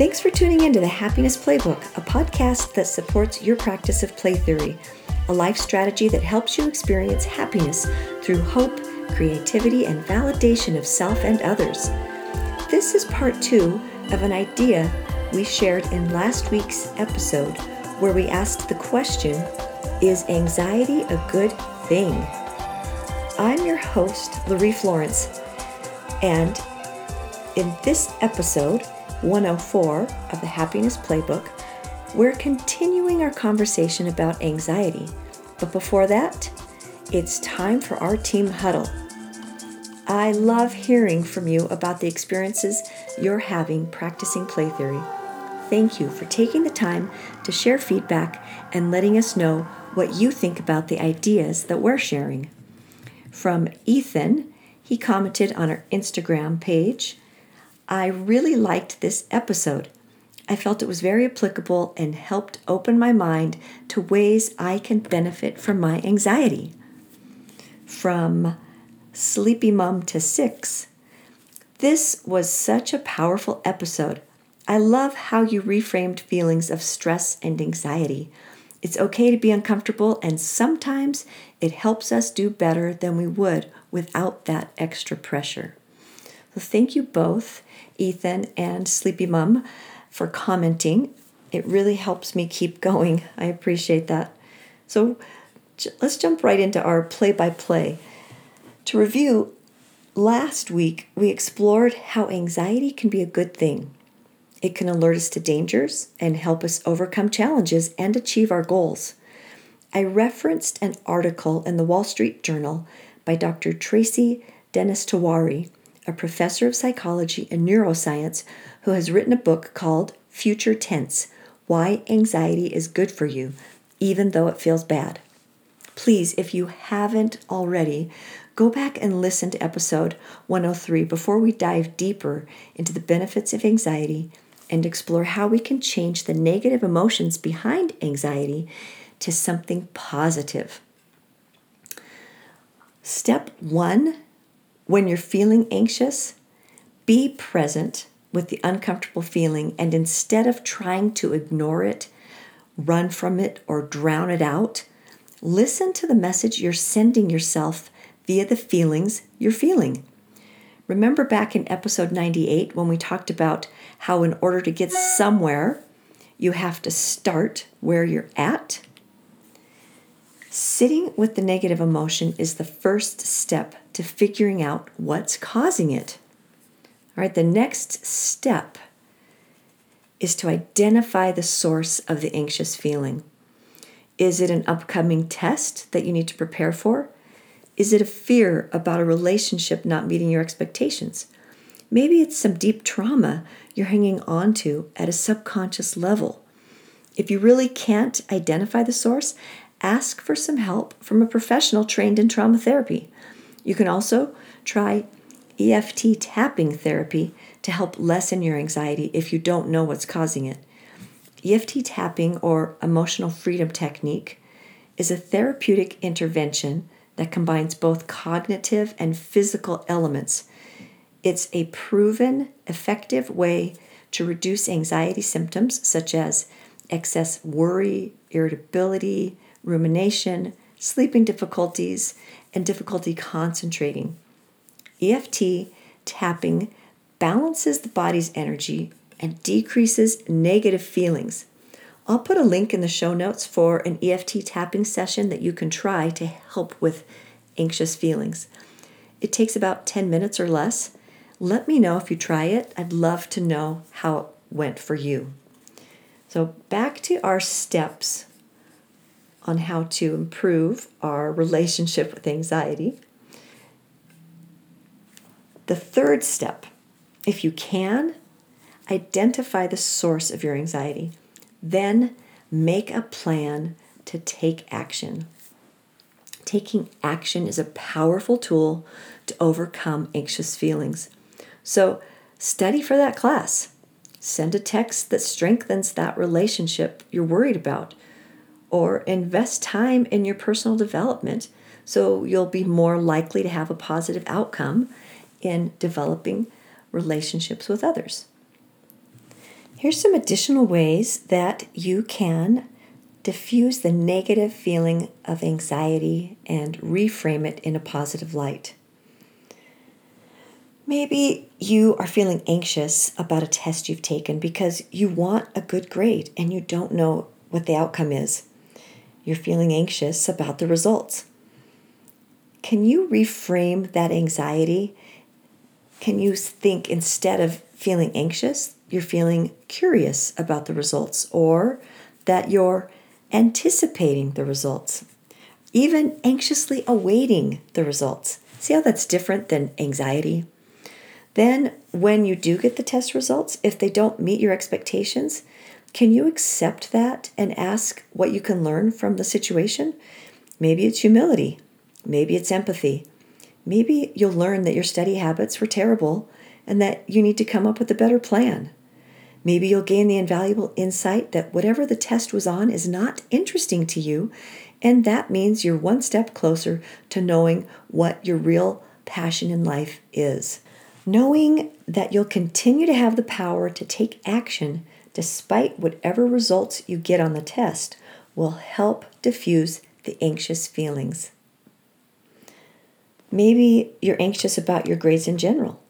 Thanks for tuning in to the Happiness Playbook, a podcast that supports your practice of play theory, a life strategy that helps you experience happiness through hope, creativity, and validation of self and others. This is part two of an idea we shared in last week's episode where we asked the question Is anxiety a good thing? I'm your host, Laurie Florence, and in this episode, 104 of the Happiness Playbook, we're continuing our conversation about anxiety. But before that, it's time for our team huddle. I love hearing from you about the experiences you're having practicing play theory. Thank you for taking the time to share feedback and letting us know what you think about the ideas that we're sharing. From Ethan, he commented on our Instagram page I really liked this episode. I felt it was very applicable and helped open my mind to ways I can benefit from my anxiety. From Sleepy Mom to Six, this was such a powerful episode. I love how you reframed feelings of stress and anxiety. It's okay to be uncomfortable, and sometimes it helps us do better than we would without that extra pressure. So, thank you both. Ethan and Sleepy Mum for commenting. It really helps me keep going. I appreciate that. So let's jump right into our play by play. To review, last week we explored how anxiety can be a good thing. It can alert us to dangers and help us overcome challenges and achieve our goals. I referenced an article in the Wall Street Journal by Dr. Tracy Dennis Tiwari a professor of psychology and neuroscience who has written a book called Future Tense Why Anxiety is Good for You, even though it feels bad. Please, if you haven't already, go back and listen to episode 103 before we dive deeper into the benefits of anxiety and explore how we can change the negative emotions behind anxiety to something positive. Step one when you're feeling anxious, be present with the uncomfortable feeling and instead of trying to ignore it, run from it, or drown it out, listen to the message you're sending yourself via the feelings you're feeling. Remember back in episode 98 when we talked about how, in order to get somewhere, you have to start where you're at? Sitting with the negative emotion is the first step to figuring out what's causing it. All right, the next step is to identify the source of the anxious feeling. Is it an upcoming test that you need to prepare for? Is it a fear about a relationship not meeting your expectations? Maybe it's some deep trauma you're hanging on to at a subconscious level. If you really can't identify the source, ask for some help from a professional trained in trauma therapy. You can also try EFT tapping therapy to help lessen your anxiety if you don't know what's causing it. EFT tapping, or emotional freedom technique, is a therapeutic intervention that combines both cognitive and physical elements. It's a proven, effective way to reduce anxiety symptoms such as excess worry, irritability, rumination, sleeping difficulties, and difficulty concentrating. EFT tapping balances the body's energy and decreases negative feelings. I'll put a link in the show notes for an EFT tapping session that you can try to help with anxious feelings. It takes about 10 minutes or less. Let me know if you try it. I'd love to know how it went for you. So, back to our steps on how to improve our relationship with anxiety. The third step, if you can, identify the source of your anxiety. Then make a plan to take action. Taking action is a powerful tool to overcome anxious feelings. So, study for that class. Send a text that strengthens that relationship you're worried about or invest time in your personal development so you'll be more likely to have a positive outcome in developing relationships with others. Here's some additional ways that you can diffuse the negative feeling of anxiety and reframe it in a positive light. Maybe you are feeling anxious about a test you've taken because you want a good grade and you don't know what the outcome is. You're feeling anxious about the results. Can you reframe that anxiety? Can you think instead of feeling anxious, you're feeling curious about the results or that you're anticipating the results, even anxiously awaiting the results? See how that's different than anxiety? Then, when you do get the test results, if they don't meet your expectations, can you accept that and ask what you can learn from the situation? Maybe it's humility. Maybe it's empathy. Maybe you'll learn that your study habits were terrible and that you need to come up with a better plan. Maybe you'll gain the invaluable insight that whatever the test was on is not interesting to you, and that means you're one step closer to knowing what your real passion in life is. Knowing that you'll continue to have the power to take action despite whatever results you get on the test will help diffuse the anxious feelings. Maybe you're anxious about your grades in general.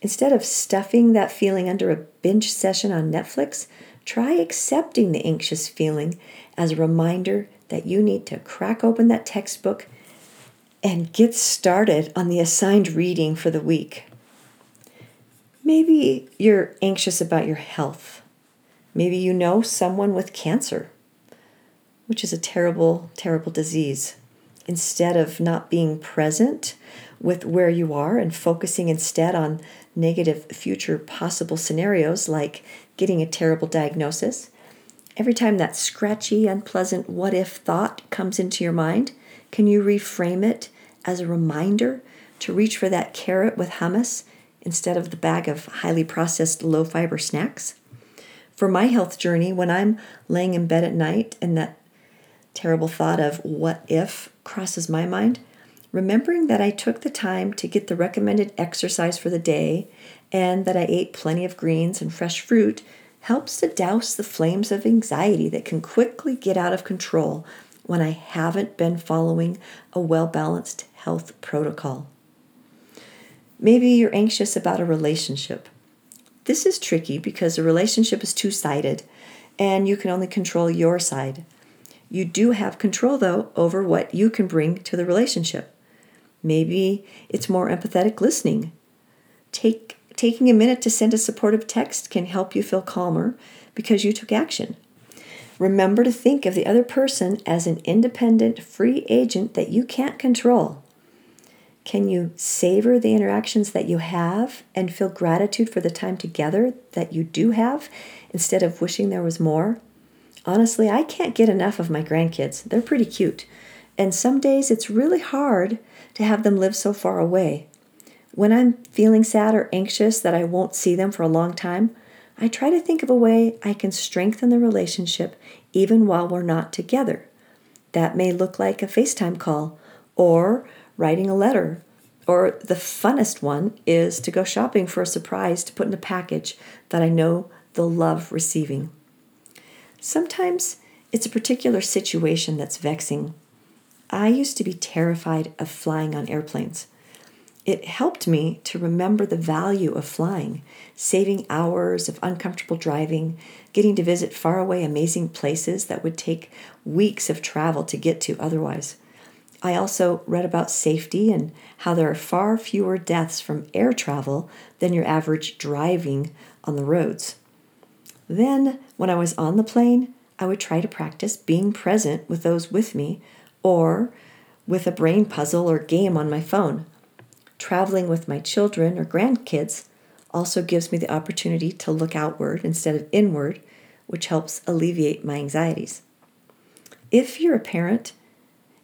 Instead of stuffing that feeling under a binge session on Netflix, try accepting the anxious feeling as a reminder that you need to crack open that textbook and get started on the assigned reading for the week. Maybe you're anxious about your health. Maybe you know someone with cancer, which is a terrible, terrible disease. Instead of not being present with where you are and focusing instead on negative future possible scenarios like getting a terrible diagnosis, every time that scratchy, unpleasant what if thought comes into your mind, can you reframe it as a reminder to reach for that carrot with hummus instead of the bag of highly processed low fiber snacks. For my health journey, when I'm laying in bed at night and that terrible thought of what if crosses my mind, remembering that I took the time to get the recommended exercise for the day and that I ate plenty of greens and fresh fruit helps to douse the flames of anxiety that can quickly get out of control when I haven't been following a well balanced health protocol. Maybe you're anxious about a relationship. This is tricky because a relationship is two sided and you can only control your side. You do have control, though, over what you can bring to the relationship. Maybe it's more empathetic listening. Take, taking a minute to send a supportive text can help you feel calmer because you took action. Remember to think of the other person as an independent, free agent that you can't control. Can you savor the interactions that you have and feel gratitude for the time together that you do have instead of wishing there was more? Honestly, I can't get enough of my grandkids. They're pretty cute. And some days it's really hard to have them live so far away. When I'm feeling sad or anxious that I won't see them for a long time, I try to think of a way I can strengthen the relationship even while we're not together. That may look like a FaceTime call or writing a letter. Or the funnest one is to go shopping for a surprise to put in a package that I know they'll love receiving. Sometimes it's a particular situation that's vexing. I used to be terrified of flying on airplanes. It helped me to remember the value of flying, saving hours of uncomfortable driving, getting to visit faraway, amazing places that would take weeks of travel to get to otherwise. I also read about safety and how there are far fewer deaths from air travel than your average driving on the roads. Then, when I was on the plane, I would try to practice being present with those with me or with a brain puzzle or game on my phone. Traveling with my children or grandkids also gives me the opportunity to look outward instead of inward, which helps alleviate my anxieties. If you're a parent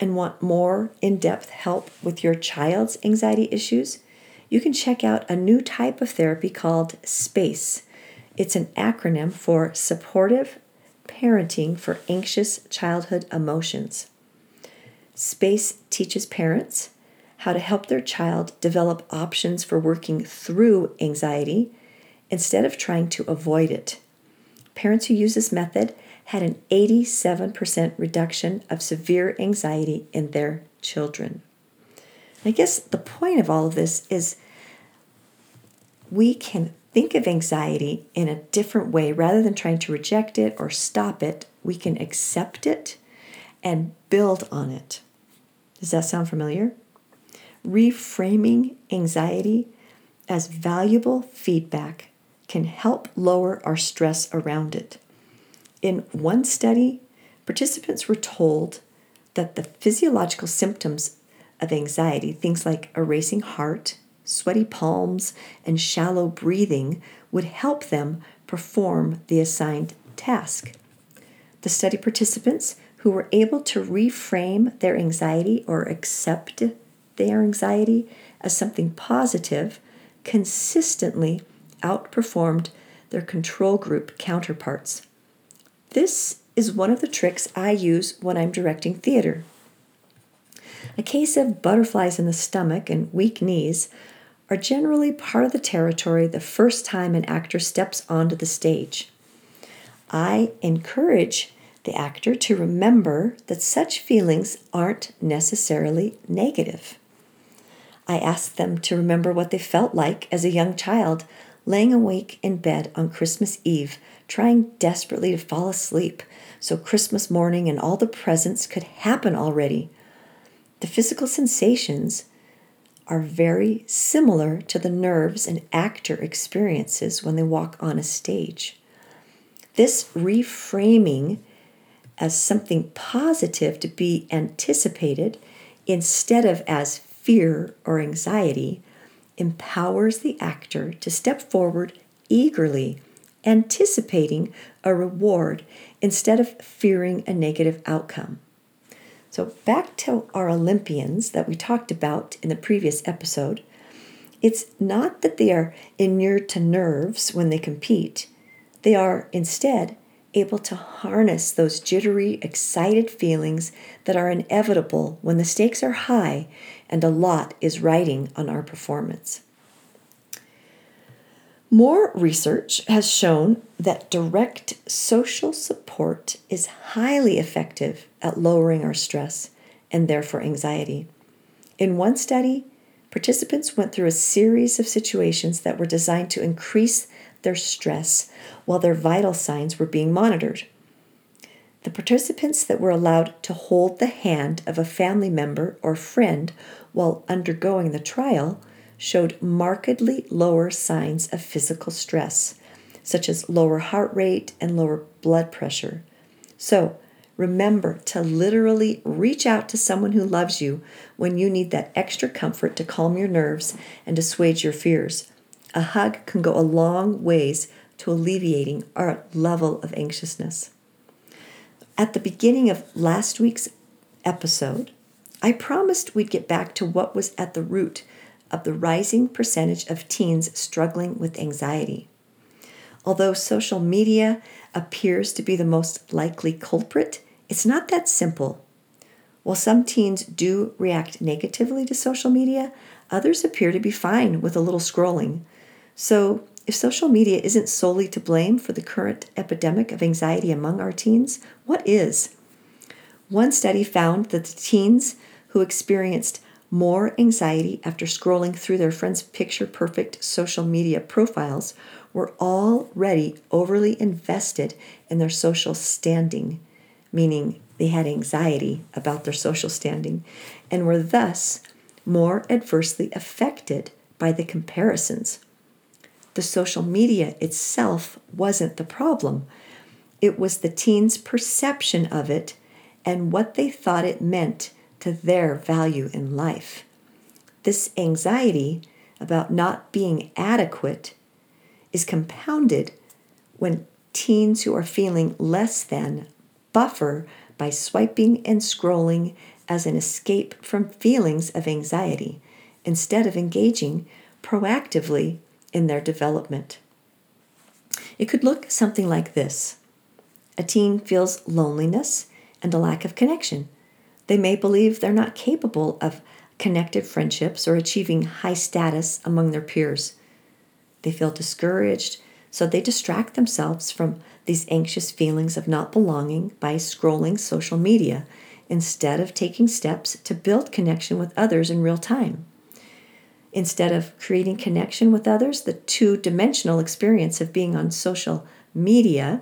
and want more in depth help with your child's anxiety issues, you can check out a new type of therapy called SPACE. It's an acronym for Supportive Parenting for Anxious Childhood Emotions. SPACE teaches parents how to help their child develop options for working through anxiety instead of trying to avoid it. parents who use this method had an 87% reduction of severe anxiety in their children. I guess the point of all of this is we can think of anxiety in a different way rather than trying to reject it or stop it. We can accept it and build on it. Does that sound familiar? Reframing anxiety as valuable feedback can help lower our stress around it. In one study, participants were told that the physiological symptoms of anxiety, things like a racing heart, sweaty palms, and shallow breathing, would help them perform the assigned task. The study participants who were able to reframe their anxiety or accept their anxiety as something positive consistently outperformed their control group counterparts. This is one of the tricks I use when I'm directing theater. A case of butterflies in the stomach and weak knees are generally part of the territory the first time an actor steps onto the stage. I encourage the actor to remember that such feelings aren't necessarily negative. I ask them to remember what they felt like as a young child laying awake in bed on Christmas Eve, trying desperately to fall asleep so Christmas morning and all the presents could happen already. The physical sensations are very similar to the nerves an actor experiences when they walk on a stage. This reframing as something positive to be anticipated instead of as fear or anxiety empowers the actor to step forward eagerly, anticipating a reward instead of fearing a negative outcome. So, back to our Olympians that we talked about in the previous episode, it's not that they are inured to nerves when they compete, they are instead able to harness those jittery, excited feelings that are inevitable when the stakes are high and a lot is riding on our performance. More research has shown that direct social support is highly effective at lowering our stress and therefore anxiety. In one study, participants went through a series of situations that were designed to increase their stress while their vital signs were being monitored. The participants that were allowed to hold the hand of a family member or friend while undergoing the trial showed markedly lower signs of physical stress, such as lower heart rate and lower blood pressure. So, remember to literally reach out to someone who loves you when you need that extra comfort to calm your nerves and assuage your fears. A hug can go a long ways to alleviating our level of anxiousness. At the beginning of last week's episode, I promised we'd get back to what was at the root of the rising percentage of teens struggling with anxiety. Although social media appears to be the most likely culprit, it's not that simple. While some teens do react negatively to social media, others appear to be fine with a little scrolling. So, if social media isn't solely to blame for the current epidemic of anxiety among our teens, what is? One study found that the teens who experienced more anxiety after scrolling through their friends' picture perfect social media profiles were already overly invested in their social standing, meaning they had anxiety about their social standing, and were thus more adversely affected by the comparisons. The social media itself wasn't the problem, it was the teens' perception of it and what they thought it meant to their value in life. This anxiety about not being adequate is compounded when teens who are feeling less than buffer by swiping and scrolling as an escape from feelings of anxiety instead of engaging proactively in their development. It could look something like this a teen feels loneliness and a lack of connection they may believe they're not capable of connected friendships or achieving high status among their peers. They feel discouraged, So they distract themselves from these anxious feelings of not belonging by scrolling social media instead of taking steps to build connection with others in real time. Instead of creating connection with others, the two dimensional experience of being on social media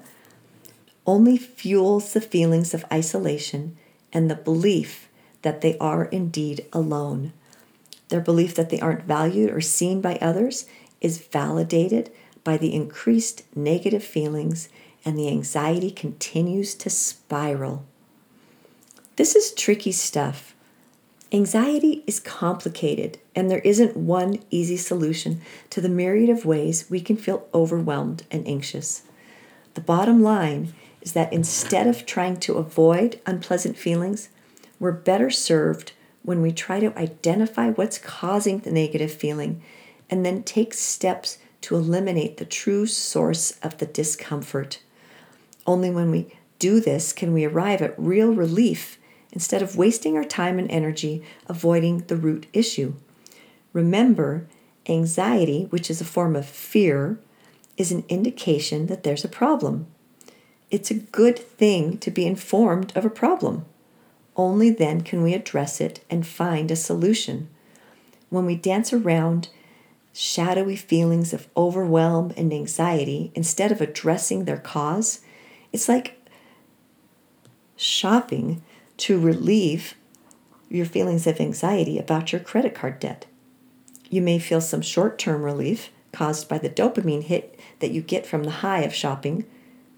only fuels the feelings of isolation and the belief that they are indeed alone. Their belief that they aren't valued or seen by others is validated by the increased negative feelings, and the anxiety continues to spiral. This is tricky stuff. Anxiety is complicated, and there isn't one easy solution to the myriad of ways we can feel overwhelmed and anxious. The bottom line is that instead of trying to avoid unpleasant feelings, we're better served when we try to identify what's causing the negative feeling and then take steps to eliminate the true source of the discomfort. Only when we do this can we arrive at real relief instead of wasting our time and energy avoiding the root issue. Remember, anxiety, which is a form of fear, is an indication that there's a problem. It's a good thing to be informed of a problem. Only then can we address it and find a solution. When we dance around shadowy feelings of overwhelm and anxiety instead of addressing their cause, it's like shopping to relieve your feelings of anxiety about your credit card debt. You may feel some short term relief caused by the dopamine hit that you get from the high of shopping,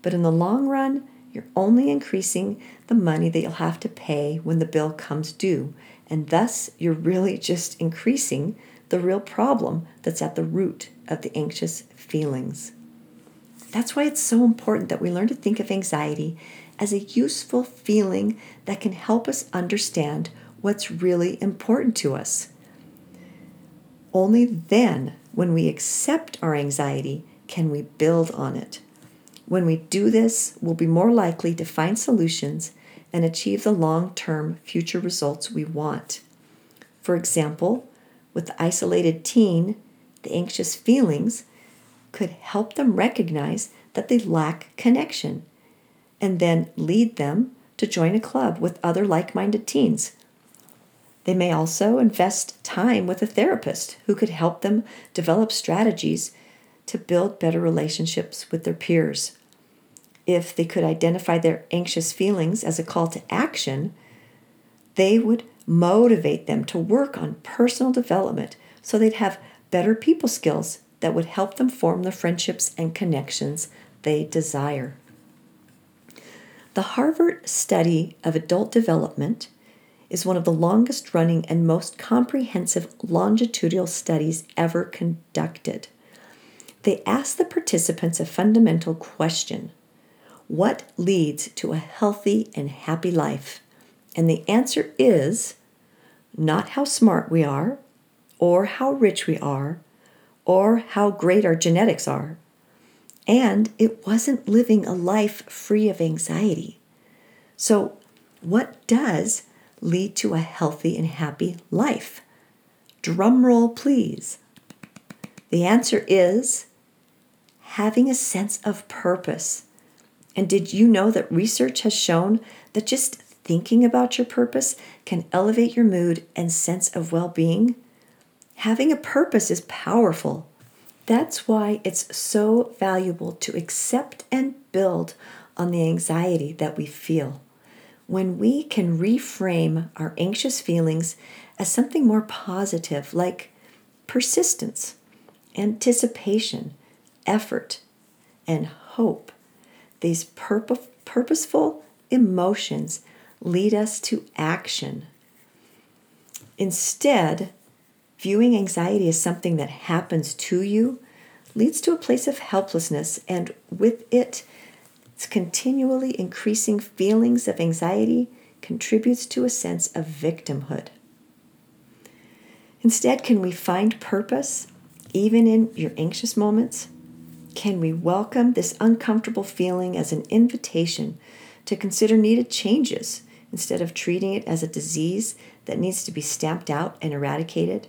but in the long run, you're only increasing the money that you'll have to pay when the bill comes due, and thus you're really just increasing the real problem that's at the root of the anxious feelings. That's why it's so important that we learn to think of anxiety as a useful feeling that can help us understand what's really important to us. Only then, when we accept our anxiety, can we build on it. When we do this, we'll be more likely to find solutions and achieve the long term future results we want. For example, with the isolated teen, the anxious feelings could help them recognize that they lack connection and then lead them to join a club with other like minded teens. They may also invest time with a therapist who could help them develop strategies to build better relationships with their peers if they could identify their anxious feelings as a call to action, they would motivate them to work on personal development so they'd have better people skills that would help them form the friendships and connections they desire. The Harvard Study of Adult Development is one of the longest running and most comprehensive longitudinal studies ever conducted. They asked the participants a fundamental question what leads to a healthy and happy life? And the answer is not how smart we are, or how rich we are, or how great our genetics are. And it wasn't living a life free of anxiety. So, what does lead to a healthy and happy life? Drum roll, please. The answer is having a sense of purpose and did you know that research has shown that just thinking about your purpose can elevate your mood and sense of well being? Having a purpose is powerful. That's why it's so valuable to accept and build on the anxiety that we feel. When we can reframe our anxious feelings as something more positive, like persistence, anticipation, effort, and hope, these purposeful emotions lead us to action. Instead, viewing anxiety as something that happens to you leads to a place of helplessness, and with it, its continually increasing feelings of anxiety contributes to a sense of victimhood. Instead, can we find purpose even in your anxious moments? Can we welcome this uncomfortable feeling as an invitation to consider needed changes instead of treating it as a disease that needs to be stamped out and eradicated?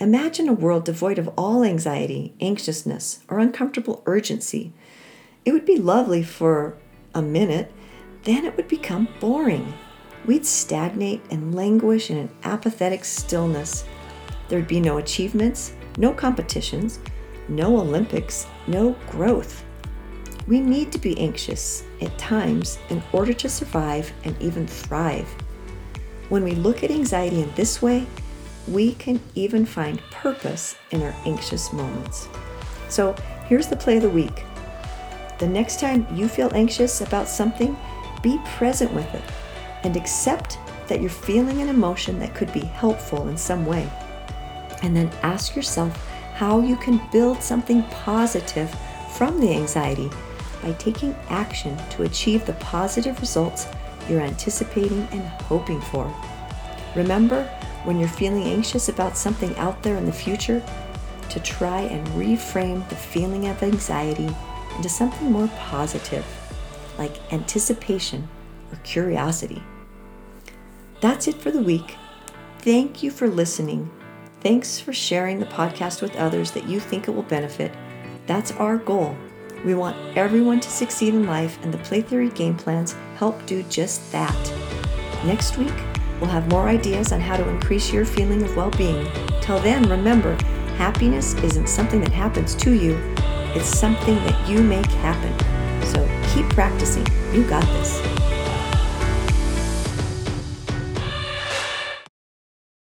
Imagine a world devoid of all anxiety, anxiousness, or uncomfortable urgency. It would be lovely for a minute, then it would become boring. We'd stagnate and languish in an apathetic stillness. There'd be no achievements, no competitions, no Olympics, no growth. We need to be anxious at times in order to survive and even thrive. When we look at anxiety in this way, we can even find purpose in our anxious moments. So here's the play of the week. The next time you feel anxious about something, be present with it and accept that you're feeling an emotion that could be helpful in some way. And then ask yourself how you can build something positive from the anxiety by taking action to achieve the positive results you're anticipating and hoping for. Remember, when you're feeling anxious about something out there in the future, to try and reframe the feeling of anxiety into something more positive, like anticipation or curiosity. That's it for the week. Thank you for listening. Thanks for sharing the podcast with others that you think it will benefit. That's our goal we want everyone to succeed in life, and the Play Theory game plans help do just that. Next week, we'll have more ideas on how to increase your feeling of well being. Till then, remember happiness isn't something that happens to you, it's something that you make happen. So keep practicing. You got this.